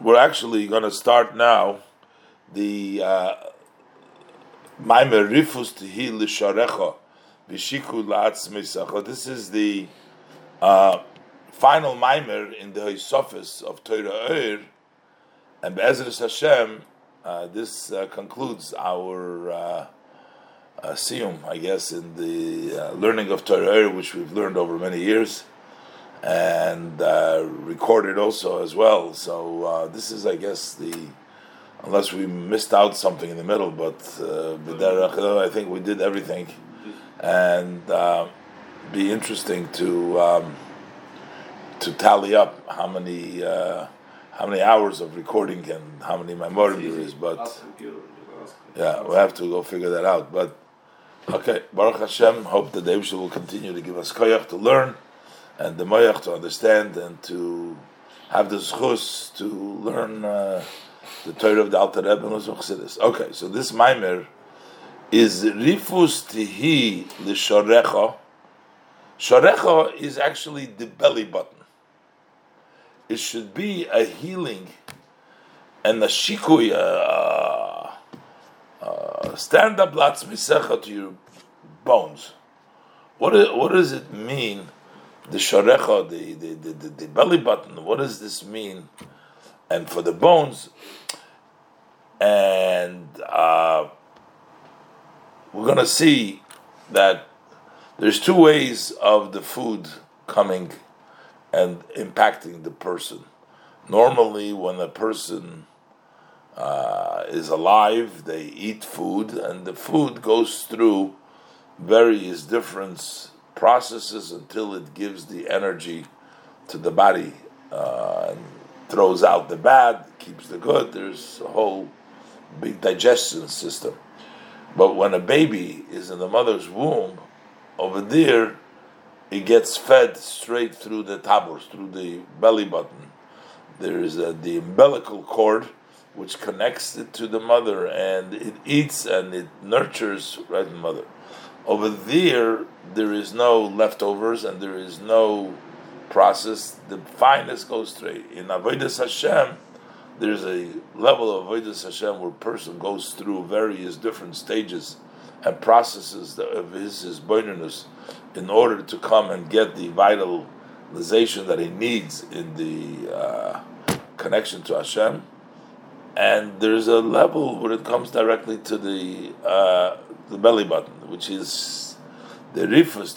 we're actually going to start now the uh, Maimer Rifus Tihi Lisharecha Vishiku La'atzmisacha. This is the uh, final Maimer in the Hisofis of Torah Eir, and Be'ezras Hashem, uh, this uh, concludes our uh, uh, siyum, I guess, in the uh, learning of Torah Eir, which we've learned over many years and uh, recorded also as well. So uh, this is, I guess, the unless we missed out something in the middle, but uh, I think we did everything, and uh, be interesting to um, to tally up how many uh, how many hours of recording and how many memory. But yeah, we'll have to go figure that out. But okay, Baruch Hashem. Hope that David will continue to give us koyach to learn and the moyach to understand and to have the zchus to learn uh, the Torah of the Alter Rebbe and Chassidus. Okay, so this mimer is rifus tihi l'shorecha. Shorecha is actually the belly button. It should be a healing and a shikui, uh, uh, stand up latzmisecha to your bones. What does it mean? The sharecha, the, the, the, the, belly button, what does this mean? And for the bones, and uh, we're to see that there's two ways of the food coming and impacting the person. Normally, when a person uh, is alive, they eat food, and the food goes through various different processes until it gives the energy to the body uh, and throws out the bad, keeps the good. There's a whole big digestion system. But when a baby is in the mother's womb, over there, it gets fed straight through the tabors, through the belly button. There is a, the umbilical cord, which connects it to the mother, and it eats and it nurtures right the mother. Over there, there is no leftovers and there is no process. The finest goes straight. In Avodah Hashem, there's a level of Avodah Hashem where a person goes through various different stages and processes of his, his in order to come and get the vitalization that he needs in the uh, connection to Hashem. And there's a level where it comes directly to the uh, the belly button, which is the rifus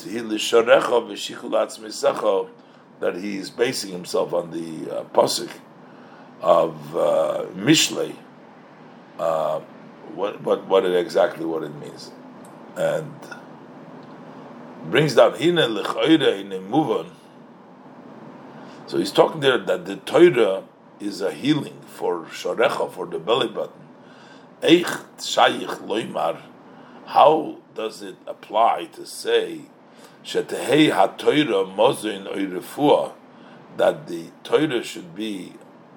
that he is basing himself on the uh, pasuk of uh, Mishlei. Uh, what what what it exactly what it means, and brings down hina lechoira in a So he's talking there that the Torah is a healing for sharecha for the belly button. Eich shayich loimar how does it apply to say that the Torah should be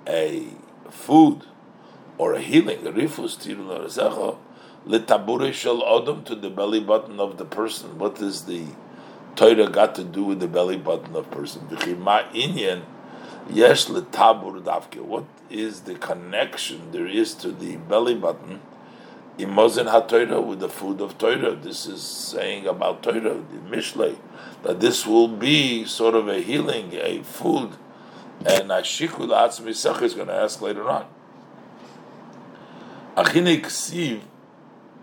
a food or a healing, rifus tirul letabure shel odom to the belly button of the person. What does the Torah got to do with the belly button of person? V'chima inyan yesh letabur davke. What is the connection there is to the belly button? Imozen HaTorah with the food of Torah. This is saying about Torah, the Mishlei, that this will be sort of a healing, a food. And Ashikul Atzmisach is going to ask later on. Achine Ksiv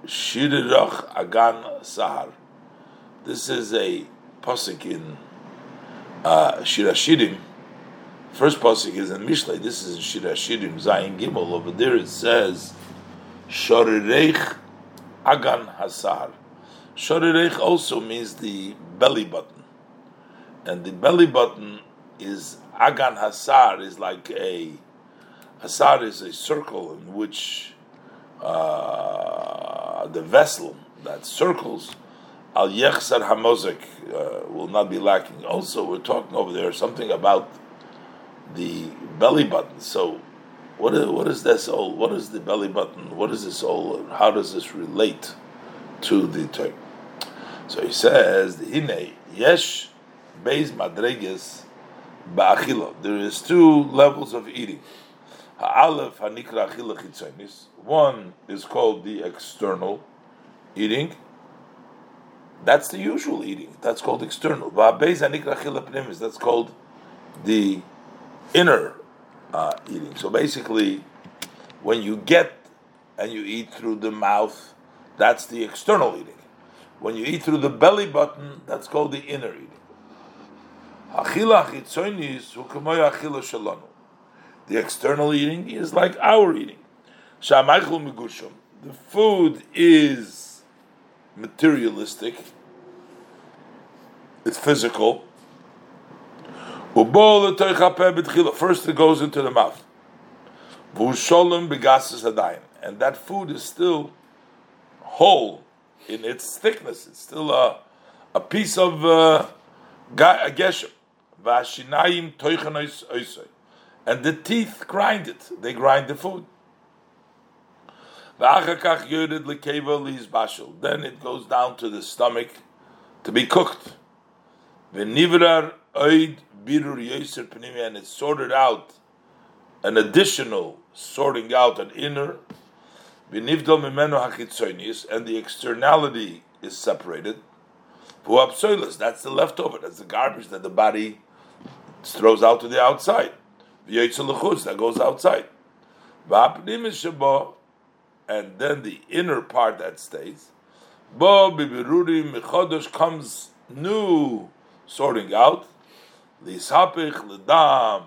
Shirirach Agan Sahar. This is a pasuk in uh, Shirashirim. First pasuk is in Mishlei. This is in Shirashirim Zayin Gimel. Over there it says. Shorireich Agan Hasar. Shorireich also means the belly button. And the belly button is Agan Hasar is like a Hasar is a circle in which uh, the vessel that circles Al Yechsar Hamozek uh, will not be lacking. Also, we're talking over there something about the belly button. So what is, what is this all? What is the belly button? What is this all? How does this relate to the Torah? So he says, "Hine yesh beis madreges ba'achila." There is two levels of eating. Ha'alef hanikra achila chitzonis. One is called the external eating. That's the usual eating. That's called external. Va'abez hanikra achila pnimis. That's called the inner uh, eating. So basically, when you get and you eat through the mouth, that's the external eating. When you eat through the belly button, that's called the inner eating. The external eating is like our eating. The food is materialistic, it's physical. First it goes into the mouth. And that food is still whole in its thickness. It's still a, a piece of uh, and the teeth grind it. They grind the food. Then it goes down to the stomach to be cooked. And it's sorted out, an additional sorting out, an inner. And the externality is separated. That's the leftover. That's the garbage that the body throws out to the outside that goes outside. And then the inner part that stays. comes new sorting out. The sapik laddam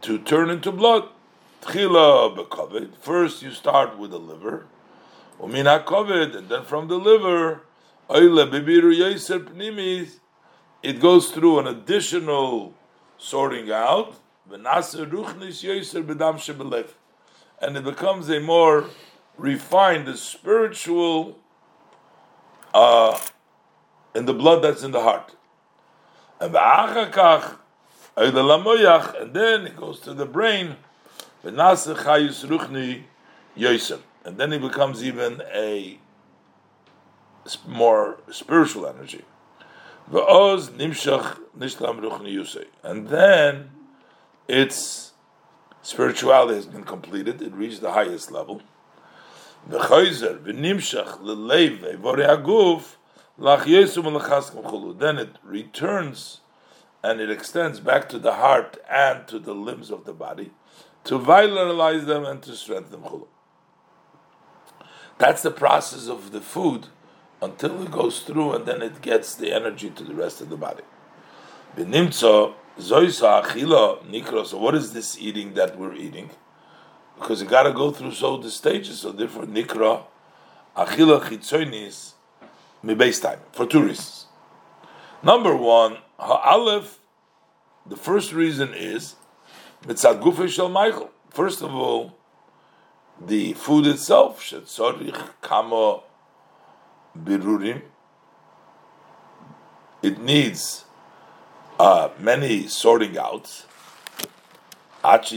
to turn into blood. First you start with the liver. and then from the liver, it goes through an additional sorting out, and it becomes a more refined, a spiritual uh, in the blood that's in the heart. And then it goes to the brain, and then it becomes even a more spiritual energy. And then its spirituality has been completed, it reached the highest level. Then it returns and it extends back to the heart and to the limbs of the body to vitalize them and to strengthen them. That's the process of the food until it goes through and then it gets the energy to the rest of the body. So what is this eating that we're eating? Because you got to go through so the stages. So therefore, nikra achila chitzonis base time for two reasons. Number one, ha'alef. The first reason is mitzad gufei shel maychel. First of all, the food itself should sorich kamo birurim. It needs uh, many sorting outs. Until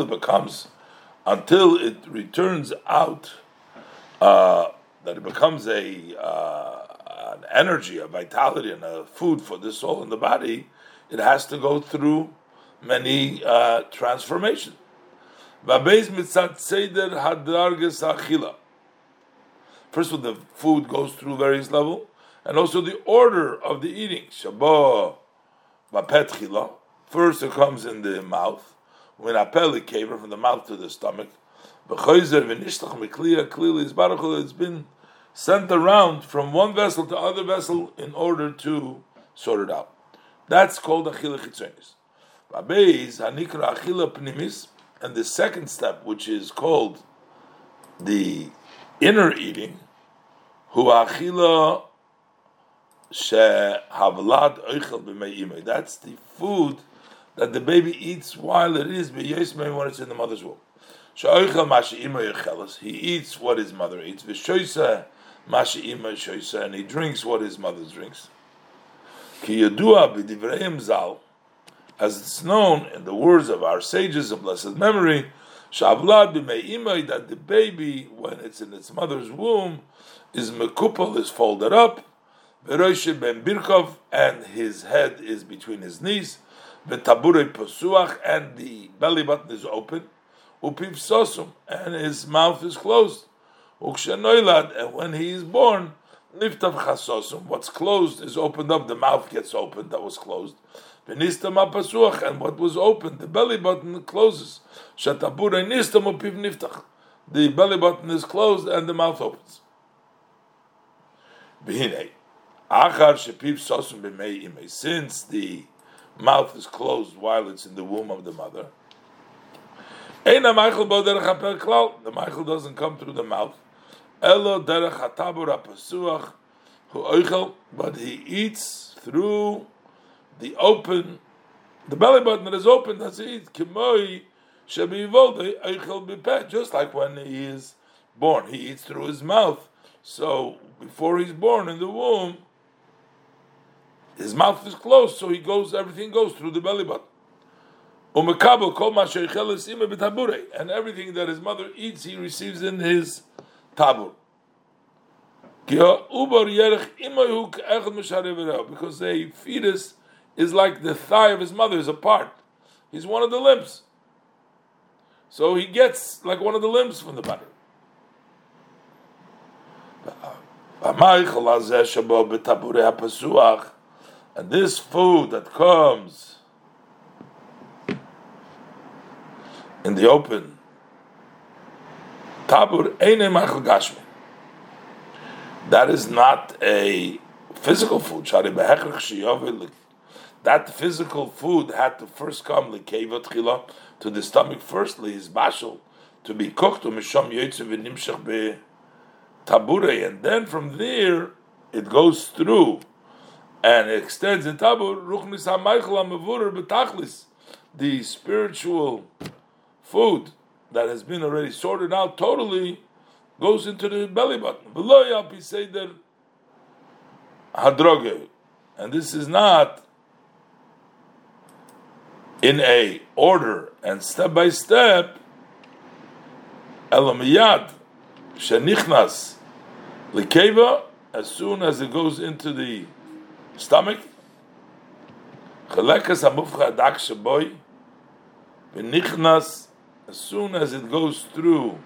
it becomes, until it returns out, uh, that it becomes a uh, an energy, a vitality, and a food for the soul and the body, it has to go through many uh, transformations. First, when the food goes through various levels, and also the order of the eating. First, it comes in the mouth. When a apel came from the mouth to the stomach. Clearly, is it's been sent around from one vessel to other vessel in order to sort it out. That's called achila chitzonis. achila pnimis. And the second step, which is called the inner eating, hu achila oichel That's the food that the baby eats while it is when it's in the mother's womb. He eats what his mother eats. And he drinks what his mother drinks as it's known in the words of our sages of blessed memory, that the baby, when it's in its mother's womb, is mekupal, is folded up, and his head is between his knees. V'tabure pasuach, and the belly button is open. Upiv sosum, and his mouth is closed. Ukshenoilad, and when he is born, niftav chasosum, what's closed is opened up, the mouth gets opened, that was closed. V'nistam apasuach, and what was opened, the belly button closes. Shatabure nistam upiv niftach. The belly button is closed and the mouth opens. Since the mouth is closed while it's in the womb of the mother, the maychel doesn't come through the mouth. But he eats through the open, the belly button that is open. That's it. Just like when he is born, he eats through his mouth. So before he's born in the womb, his mouth is closed, so he goes. Everything goes through the belly button. And everything that his mother eats, he receives in his tabur. Because a fetus is like the thigh of his mother is a part. He's one of the limbs. So he gets like one of the limbs from the body. And this food that comes in the open, tabur gashmi. That is not a physical food. That physical food had to first come to the stomach. Firstly, is bashal to be cooked um, to be tabure, and then from there it goes through and it extends in tabur ruchnis betachlis, the spiritual food that has been already sorted out totally goes into the belly button. Below say that hadroge, and this is not in a order and step by step. Elamiyad shenichnas likeva as soon as it goes into the stomach. Chalekas hamufcha adak shaboy v'nichnas as soon as it goes through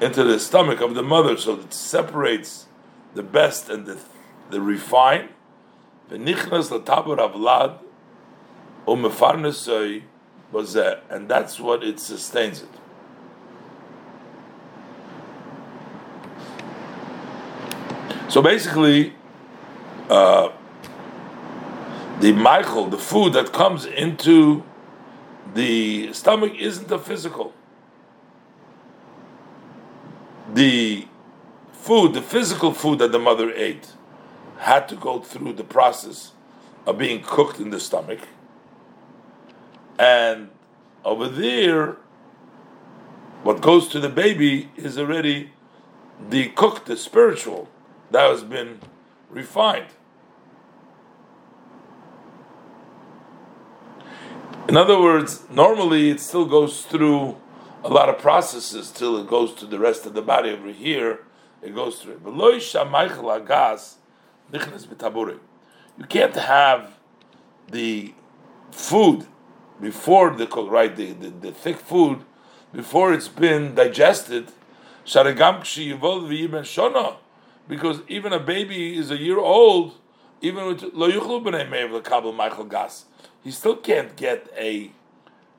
into the stomach of the mother, so it separates the best and the the refined. V'nichnas l'tabur avlad umefarnesoi bazeh, and that's what it sustains it. So basically, the maychel, the food that comes into the stomach, isn't the physical. The food, the physical food that the mother ate, had to go through the process of being cooked in the stomach. And over there, what goes to the baby is already the cooked, the spiritual that has been refined. In other words, normally it still goes through a lot of processes till it goes to the rest of the body. Over here, it goes through it. You can't have the food before the right? The, the, the thick food before it's been digested because even a baby is a year old, even with gas, he still can't get a.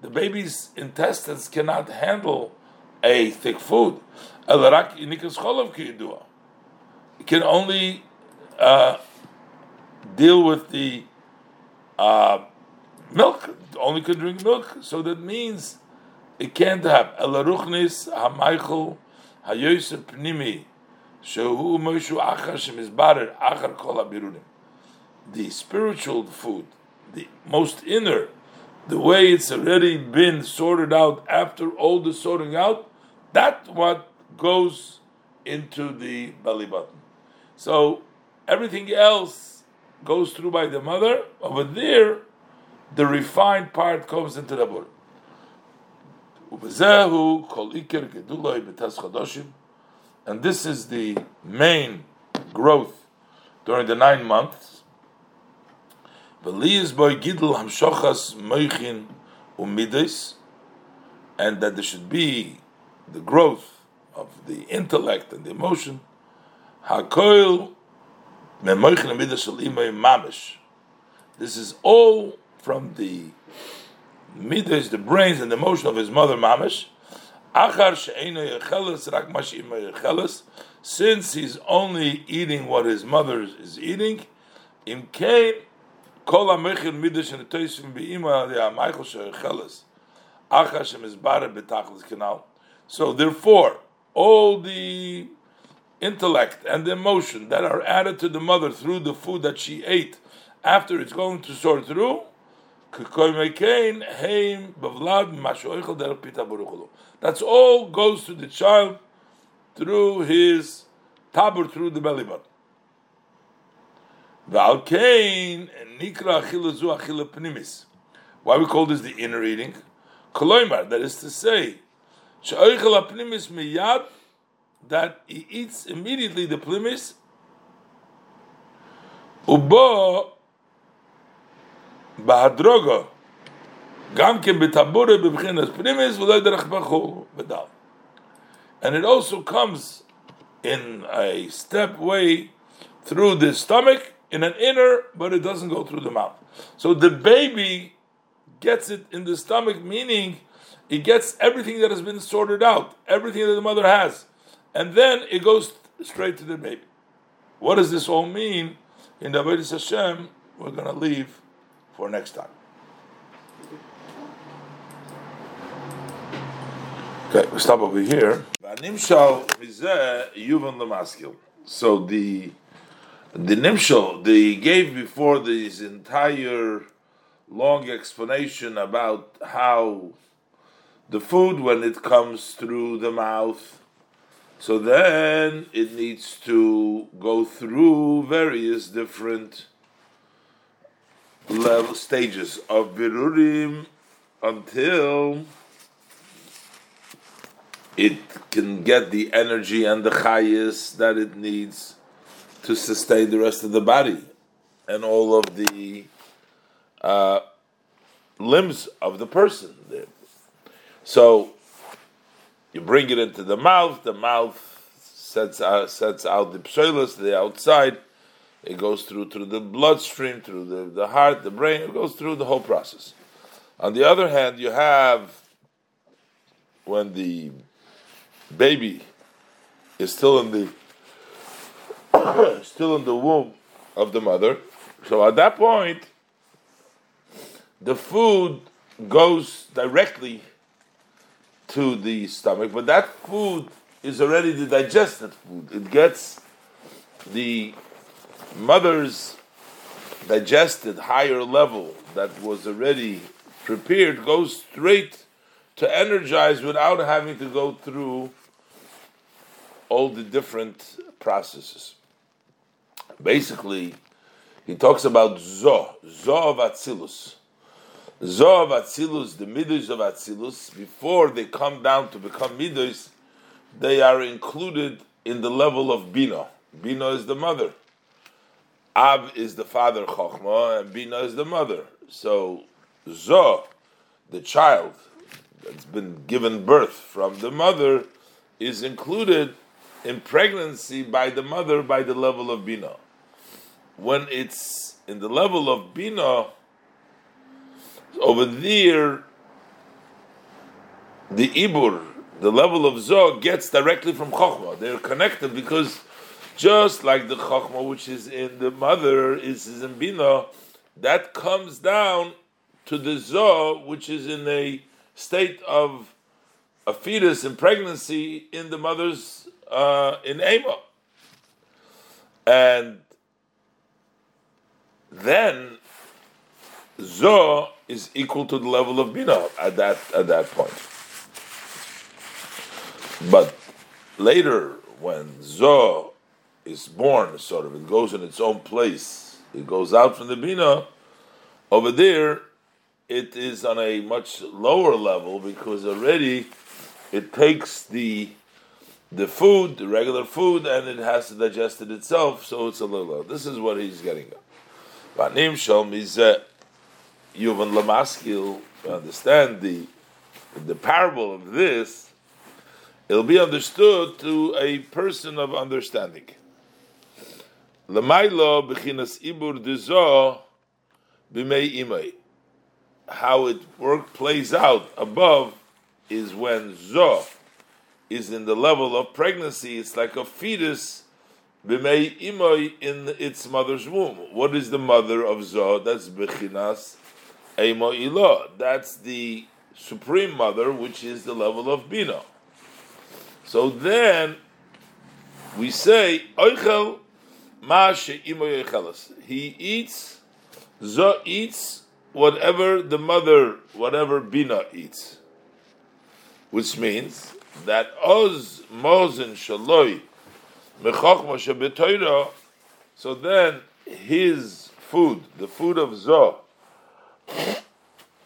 The baby's intestines cannot handle a thick food. It can only uh, deal with the uh, milk. Only can drink milk. So that means it can't have elaruchnis hamaychel hayosef pnimi the spiritual food, the most inner, the way it's already been sorted out after all the sorting out, that's what goes into the belly button. So everything else goes through by the mother. Over there, the refined part comes into the body. And this is the main growth during the nine months. Boy gidl hamshochas moichin umides, and that there should be the growth of the intellect and the emotion. Hakoil memoichin umides shel mamish. This is all from the midas, the brains and the emotion of his mother mamish. Since he's only eating what his mother is eating, im be'ima le'amaychel she'echeles acha she'mizbare betachlis. So therefore, all the intellect and the emotion that are added to the mother through the food that she ate after it's going to sort through, that's all goes to the child through his tabur through the belly button. V'alkein nikra achila zu achila pnimis. Why we call this the inner eating? Koloimar, that is to say, she'oichel pnimis miyad, that he eats immediately the plimis, ubo gam ken betabure bebchinas pnimis, v'loy derech bachol, v'dal. And it also comes in a step way through the stomach in an inner, but it doesn't go through the mouth. So the baby gets it in the stomach, meaning it gets everything that has been sorted out, everything that the mother has, and then it goes straight to the baby. What does this all mean? In the Avodah Hashem, we're going to leave for next time. Okay, we stop over here. So the the nimshal they gave before this entire long explanation about how the food when it comes through the mouth, so then it needs to go through various different level stages of birurim until it can get the energy and the chayis that it needs to sustain the rest of the body and all of the uh, limbs of the person. So you bring it into the mouth. The mouth sets out, sets out the psoilus, the outside. It goes through through the bloodstream, through the, the heart, the brain. It goes through the whole process. On the other hand, you have when the baby is still in the still in the womb of the mother. So at that point, the food goes directly to the stomach, but that food is already the digested food. It gets the mother's digested higher level that was already prepared goes straight to energize without having to go through all the different processes. Basically, he talks about Zo, Zo of Atzilus. Zo of Atzilus, the Midos of Atzilus, before they come down to become Midos, they are included in the level of Bina. Bina is the mother. Ab is the father, Chochma, and Bina is the mother. So, Zo, the child that's been given birth from the mother, is included in pregnancy by the mother by the level of bina. When it's in the level of bina, over there, the ibur, the level of zog, gets directly from chokhmah. They're connected because just like the chokhmah which is in the mother is, is in bina, that comes down to the zog which is in a state of a fetus in pregnancy in the mother's uh, in Ema. And then Zo is equal to the level of Bina at that at that point. But later, when Zo is born, sort of, it goes in its own place. It goes out from the Bina. Over there, it is on a much lower level because already it takes the the food, the regular food, and it has to digest it itself, so it's a little. Low. This is what he's getting at. Vanim Shalom is Yuvan Lamaskil, understand the the parable of this, it'll be understood to a person of understanding. Lamailo b'chinas ibur dezo b'mei imay. How it work plays out above is when zo is in the level of pregnancy. It's like a fetus b'mei imay in its mother's womb. What is the mother of zo? That's b'chinas emo ilo. That's the supreme mother, which is the level of bina. So then we say oichel he eats, Zo eats whatever the mother, whatever Bina eats. Which means that Oz Mozen Shaloi so then his food, the food of Zoh,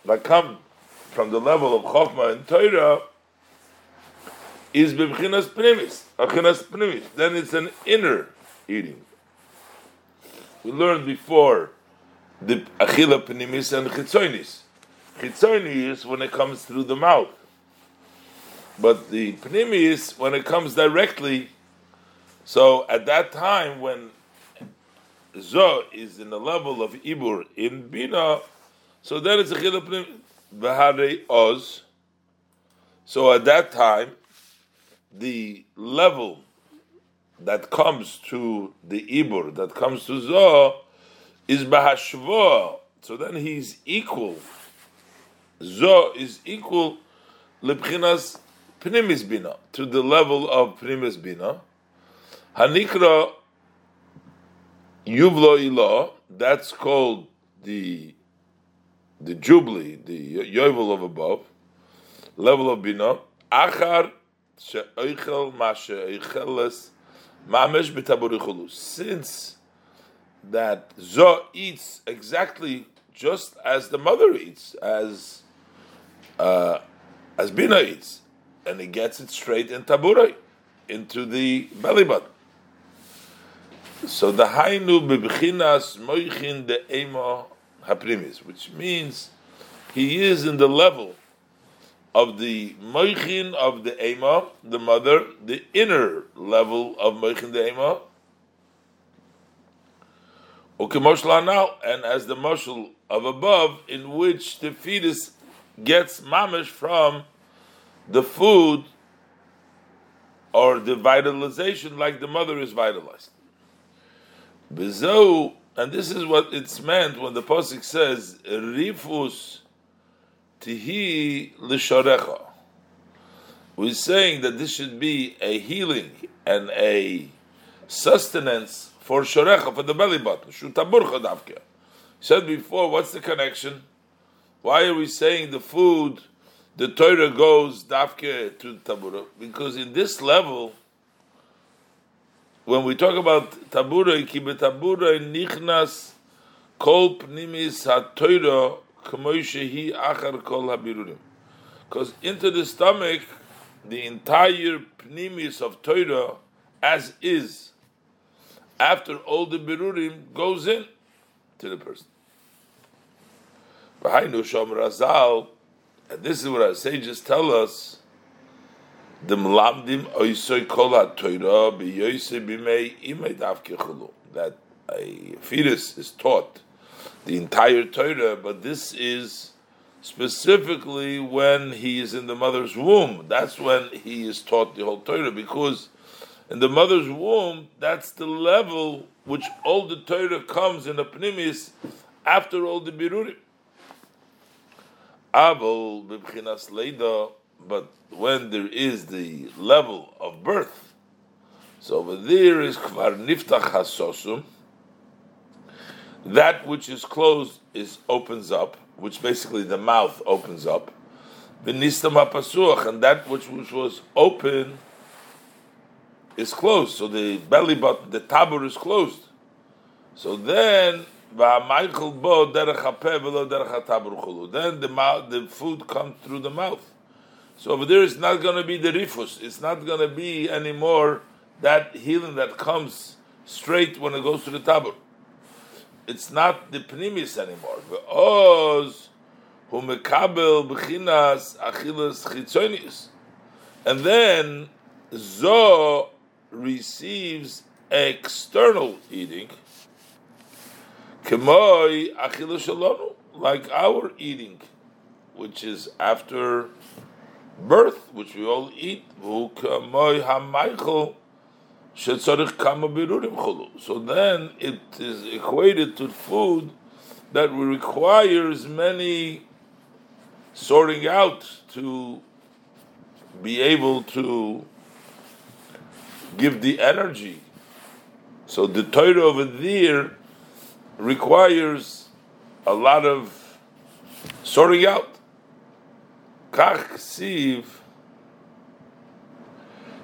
that come from the level of Chachma and Torah, is Bibchinas Primis, Achinas Primis. Then it's an inner eating. We learned before the achila penimis and chitzonis. Chitzonis when it comes through the mouth, but the penimis when it comes directly. So at that time when zo is in the level of ibur in bina, so then it's achila penimis v'harei oz. So at that time, the level that comes to the Ibur, that comes to Zoh, is Bahashvo. So then he's equal. Zoh is equal Lepchinas Pnimis Bina, to the level of Pnimis Bina. Hanikra Yuvlo Ilo, that's called the the Jubilee, the Yovel of above, level of Bina. Achar She'oichel Ma She'oicheles Mamish Since that Zo eats exactly just as the mother eats, as uh, as Bina eats, and he gets it straight in taburay, into the belly button. So the Hainu bebchinas moichin de ema haprimis, which means he is in the level of the moichin of the ema, the mother, the inner level of moichin the ema. now, and as the moshel of above, in which the fetus gets mamish from the food or the vitalization, like the mother is vitalized. Bezo, and this is what it's meant when the posik says rifus tihi lisharecha. We're saying that this should be a healing and a sustenance for sharecha, for the belly button. Shutaburcha davke. Said before, what's the connection? Why are we saying the food, the Torah goes davke to tabura? Because in this level, when we talk about tabura, kibe tabura nichnas kol pnimis ha toiro, kemoshahi akhar kol ha birurim. because into the stomach, the entire pnimis of Torah, as is, after all the birurim, goes in to the person. V'hainu shom razal, and this is what our sages tell us. The mlamdim oisoy kol ha-Torah b'yoyse b'mei imei That a fetus is taught the entire Torah, but this is specifically when he is in the mother's womb. That's when he is taught the whole Torah, because in the mother's womb, that's the level which all the Torah comes in the Pnimis after all the Birurim. Abel b'bchinas leida, but when there is the level of birth, so over there is kvar niftach hasosum, that which is closed is opens up, which basically the mouth opens up. V'nistam hapasuach, and that which, which was open is closed. So the belly button, the tabur is closed. So then, then the mouth, the food comes through the mouth. So over there, it's not going to be the rifus. It's not going to be anymore that healing that comes straight when it goes to the tabur. It's not the pnimis anymore. Ve'oz hu mekabel b'chinas achilas chitzonius. And then zo receives external eating, like our eating, which is after birth, which we all eat. So then it is equated to food that requires many sorting out to be able to give the energy. So the Torah over there requires a lot of sorting out. Kach siv.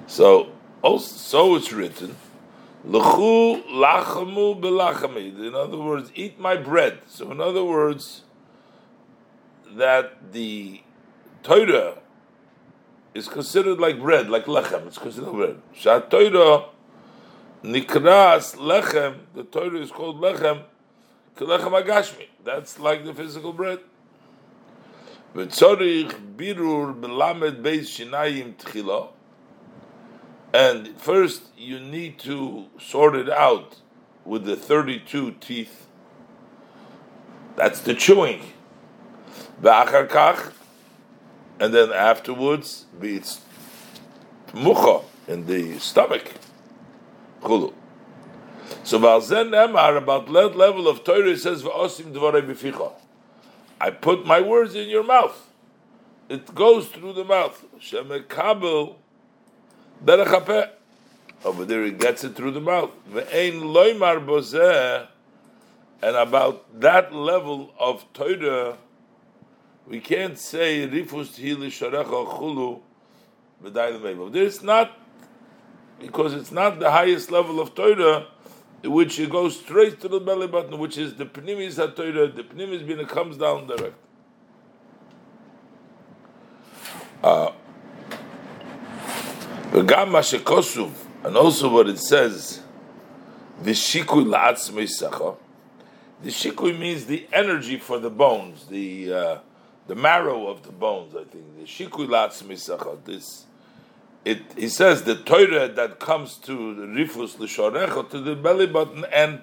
So also, so it's written, L'chu lachamu belachamid. In other words, eat my bread. So, in other words, that the Torah is considered like bread, like lechem. It's considered bread. Shat Torah nikras lechem. The Torah is called lechem. Lechem agashmi. That's like the physical bread. V'tzorich birur belamed beis shinayim tchila. And first, you need to sort it out with the 32 teeth. That's the chewing. And then afterwards, it's mucha in the stomach. Chulu. So Valzen Emar about that level of Torah says V'osim dvarei b'ficha. I put my words in your mouth. It goes through the mouth. Shemekabel Derech Over there, he gets it through the mouth. Ve'ein loymar bozeh. And about that level of Torah, we can't say rifus hili sharecha chulu There's not, because it's not the highest level of Torah, which it goes straight to the belly button, which is the pnimis HaTorah, the pnimis bin comes down direct. Uh, and also what it says, the shikui la'atzmei The shikui means the energy for the bones, the uh, the marrow of the bones. I think the shikui la'atzmei This it he says the Torah that comes to the rifus l'shorecha to the belly button, and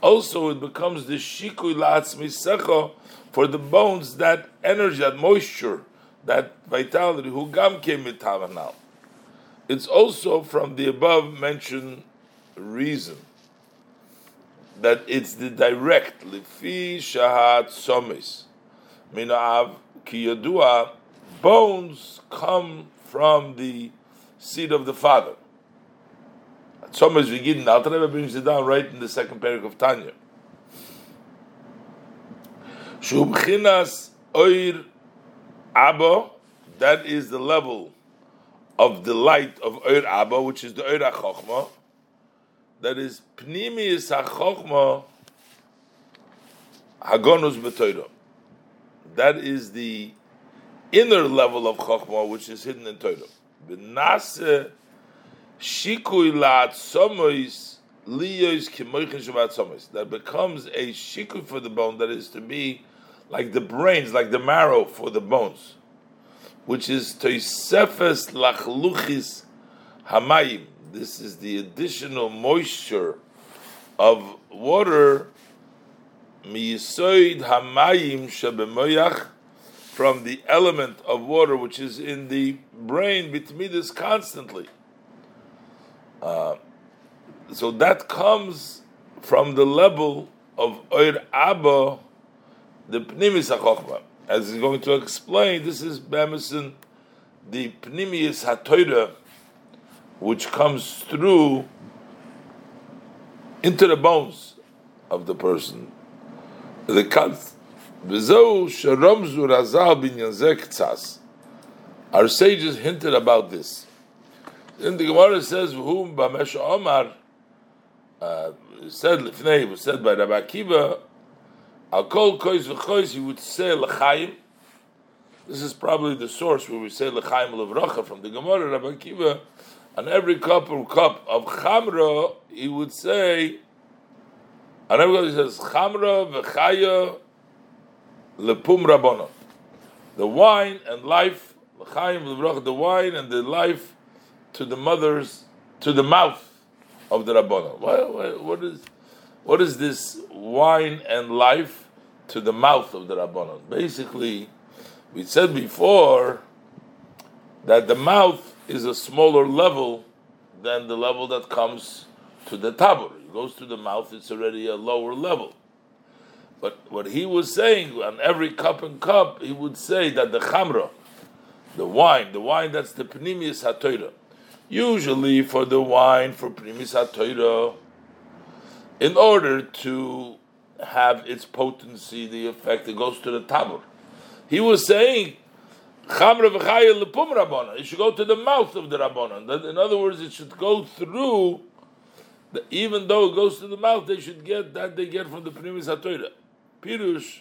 also it becomes the shikui la'atzmei for the bones that energy, that moisture, that vitality. Who gam came it's also from the above mentioned reason that it's the direct lifi shahat somis minav kiyadua bones come from the seed of the father. Somis begin. Alter Rebbe brings it down right in the second paragraph of Tanya. Shubchinas oir abo. That is the level of the light of Oir Abba, which is the Ur HaChochma, that is Pnimius HaChochma Hagonus B'Toyra. That is the inner level of Chochma, which is hidden in Torah. B'nase shikui la'atzomois liyois kimoichin shabat That becomes a shikui for the bone, that is to be like the brains, like the marrow for the bones which is toisefes lachluchis hamayim. This is the additional moisture of water miyisoid hamayim shebemoyach from the element of water which is in the brain bitmidus constantly. Uh, so that comes from the level of oir abba, the pnimis hachochma as he's going to explain, this is Bamison, the Pnimius HaToira, which comes through into the bones of the person. The Kalf. Our sages hinted about this. In the Gemara says, "Whom Bamesh Omar uh, said Lifnei was said by Rabbi Akiva Al kol kois v'chois, he would say l'chaim, This is probably the source where we say L'chaim Levracha from the Gemara, Rabbi Akiva, on every cup or cup of Chamra, he would say, on every cup he says, Chamra v'chaya lepum rabbonon. The wine and life, the wine and the life to the mothers, to the mouth of the Rabbanon. What, what is what is this wine and life to the mouth of the Rabbanon? Basically, we said before that the mouth is a smaller level than the level that comes to the tabur. It goes to the mouth, it's already a lower level. But what he was saying on every cup and cup, he would say that the chamra, the wine, the wine that's the pnimius hatoira, usually for the wine for pnimius hatoira, in order to have its potency, the effect, it goes to the tabur. He was saying, Chamra v'chaya lepum rabbana. It should go to the mouth of the rabbana. In other words, it should go through. Even though it goes to the mouth, they should get that they get from the primis hatoira. Pirush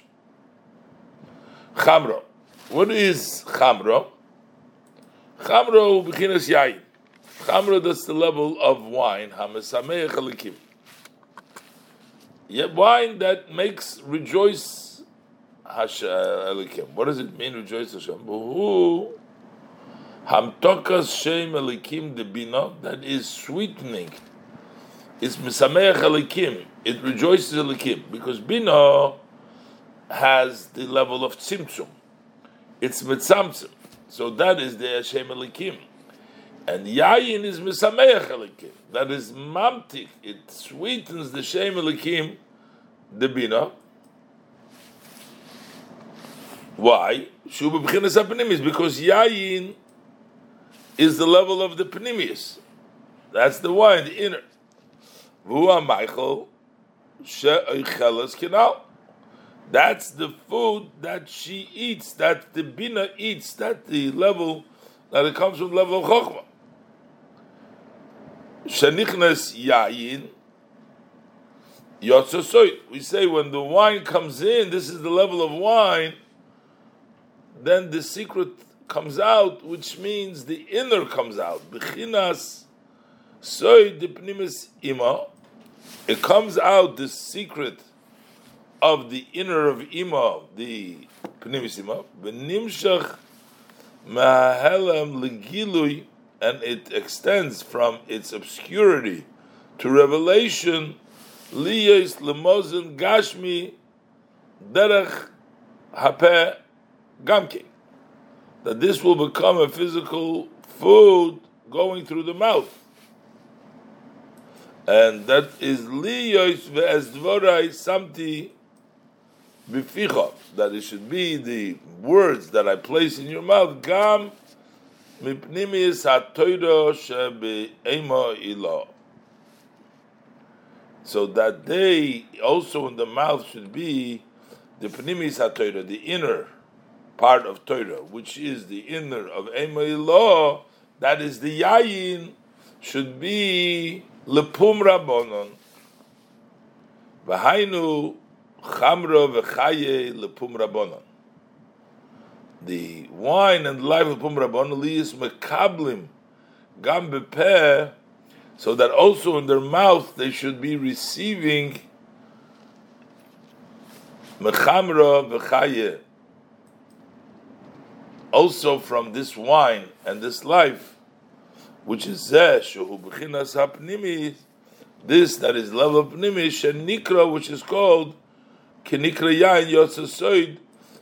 chamra. What is chamra? Chamra b'chinas yayin. Chamra that's the level of wine. Hamasameach alikim. Yet wine that makes rejoice uh, Elikim. What does it mean, rejoice Hashem? Who Hamtokas Shem Elikim Debina, that is sweetening. It's Misameach Elikim. It rejoices Elikim. Because Bina has the level of Tzimtzum. It's Mitzamtzum. So that is the Hashem Elikim. And Yayin is Misameach Elikim. That is Mamtik. It sweetens the Shem Elikim, the Bina why? Shuba b'chinas ha because yayin is the level of the pnimius. That's the wine, the inner. V'ua maychel she'oichelas kinal. That's the food that she eats, that the bina eats, that the level that it comes from the level of chokhmah. Shenichnas yayin. We say when the wine comes in, this is the level of wine then the secret comes out, which means the inner comes out. Bechinas soy dipnimis ima. It comes out the secret of the inner of ima, the pnimis ima. Benimshach mahelem legilui, and it extends from its obscurity to revelation. Liyos lemozin gashmi derech hapeh gamke. That this will become a physical food going through the mouth. And that is liyos ve'ezdvorai samti That it should be the words that I place in your mouth. Gam mipnimis hatoiro shebe'ema ilah. So that they also in the mouth should be the pnimis hatoiro, the inner part of Torah, which is the inner of Emay law, that is the Yayin, should be Lepum Rabbonon. V'hainu Chamro v'chaye Lepum Rabbonon. The wine and life of Pum Rabbonon liyis mekablim gam bepeh, so that also in their mouth they should be receiving mechamra v'chaye also from this wine and this life, which is this that is love of pnimis, and nikra, which is called kenikra yain yotzasoid.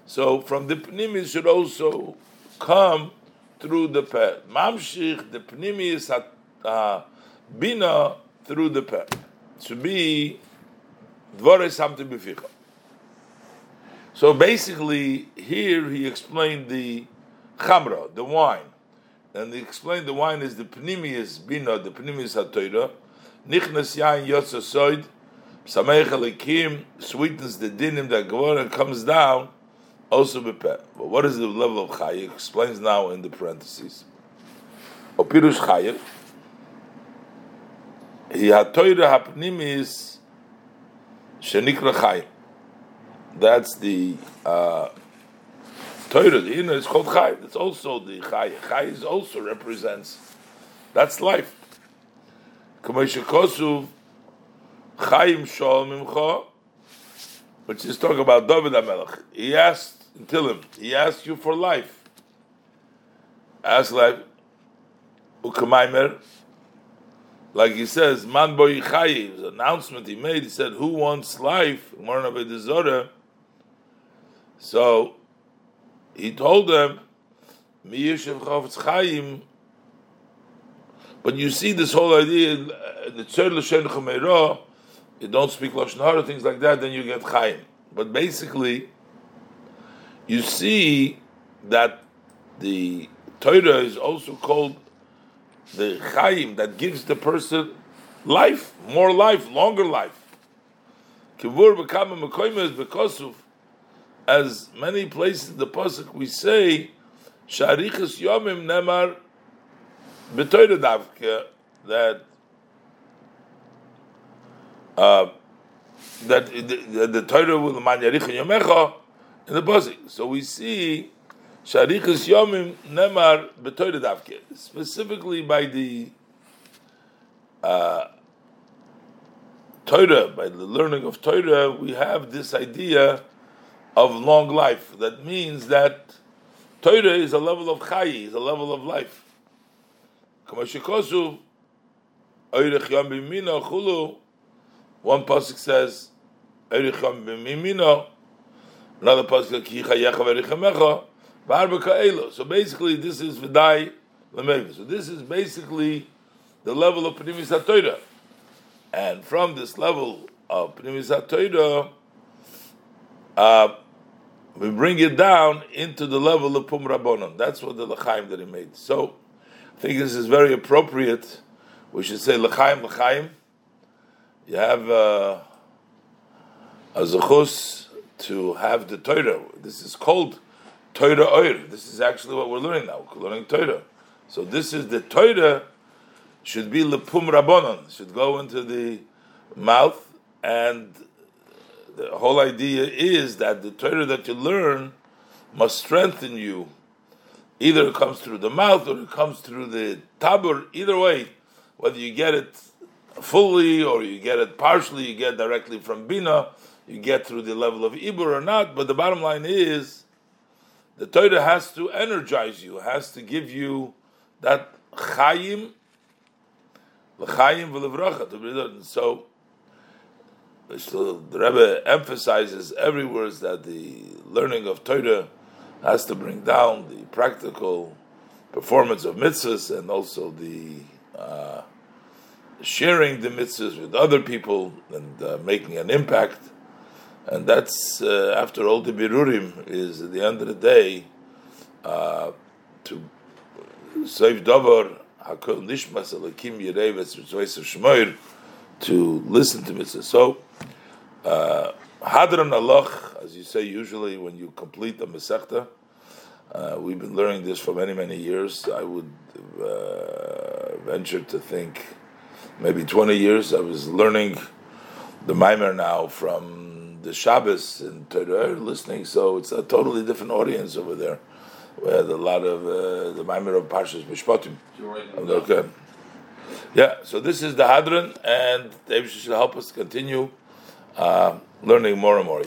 So from the pnimis should also come through the pet. Mamshich, the pnimis uh, bina through the pet. To be dvore something bificha. So basically, here he explained the chamra, the wine. And he explained the wine is the pnimius bina, the pnimius hatoira. Nichnas yain yotza soid, sameich alikim, sweetens the dinim that Gemara comes down, also bepeh. But what is the level of chayiv? He explains now in the parentheses. Opirush chayiv, he had hatoira hapnimis shenikra chayiv. That's the uh, Torah, the inner is called Chai. It's also the. Chai is also represents, that's life. Kamesha Kosuv, Chaim Shalom Imcha, which is talking about David HaMelech. He asked, tell him, he asked you for life. Ask life, Ukamaimer, like he says, Man Boy Chayi, the announcement he made, he said, Who wants life? So he told them. But you see this whole idea, uh, the Tzor L'Shen Chomeirah, you don't speak Lashon Hara, things like that, then you get Chayim. But basically, you see that the Torah is also called the Chaim that gives the person life, more life, longer life. Kivur B'kama Mekoyma is because of, as many places in the Pasuk we say, Sharichas Yomim Nemar B'Toyra Davke, that uh, that the, the Torah will man yarich yomecha in the pasuk. So we see sharichas yomim nemar b'Torah davke, specifically by the uh, Torah, by the learning of Torah, we have this idea of long life. That means that Torah is a level of chayi, is a level of life. Kamashikosu, oyrech yom b'mina chulu, one pasuk says, "Ericham b'mimino." Another pasuk, "Ki chayecha v'erichamecha." So basically, this is v'dai lemevi. So this is basically the level of pnimis hatoira, and from this level of pnimis hatoira, uh, we bring it down into the level of pum rabbonon. That's what the lechaim that he made. So I think this is very appropriate. We should say lechaim lechaim you have uh, a zechus to have the Torah. This is called Torah Oir. This is actually what we're learning now. We're learning Torah. So this is the Torah should be lepum rabbanon. Should go into the mouth, and the whole idea is that the Torah that you learn must strengthen you. Either it comes through the mouth or it comes through the tabur. Either way, whether you get it fully or you get it partially, you get directly from Bina, you get through the level of Ibur or not, but the bottom line is the Torah has to energize you, has to give you that chayim, l'chayim v'levracha. So, so the Rebbe emphasizes every everywhere that the learning of Torah has to bring down the practical performance of mitzvahs and also the uh, sharing the mitzvahs with other people and uh, making an impact. And that's, uh, after all the birurim, is at the end of the day, uh, to save davar, hakol nishmas alakim yireves shmoir, to listen to mitzvahs. So, uh, hadran Allah, as you say usually when you complete the mesechta, uh, we've been learning this for many, many years. I would uh, venture to think maybe 20 years. I was learning the Maimer now from the Shabbos and Torah listening, so it's a totally different audience over there. We had a lot of uh, the Maimer of Parshas Mishpatim. Okay. Yeah, so this is the Hadran, and David should help us continue uh, learning more and more.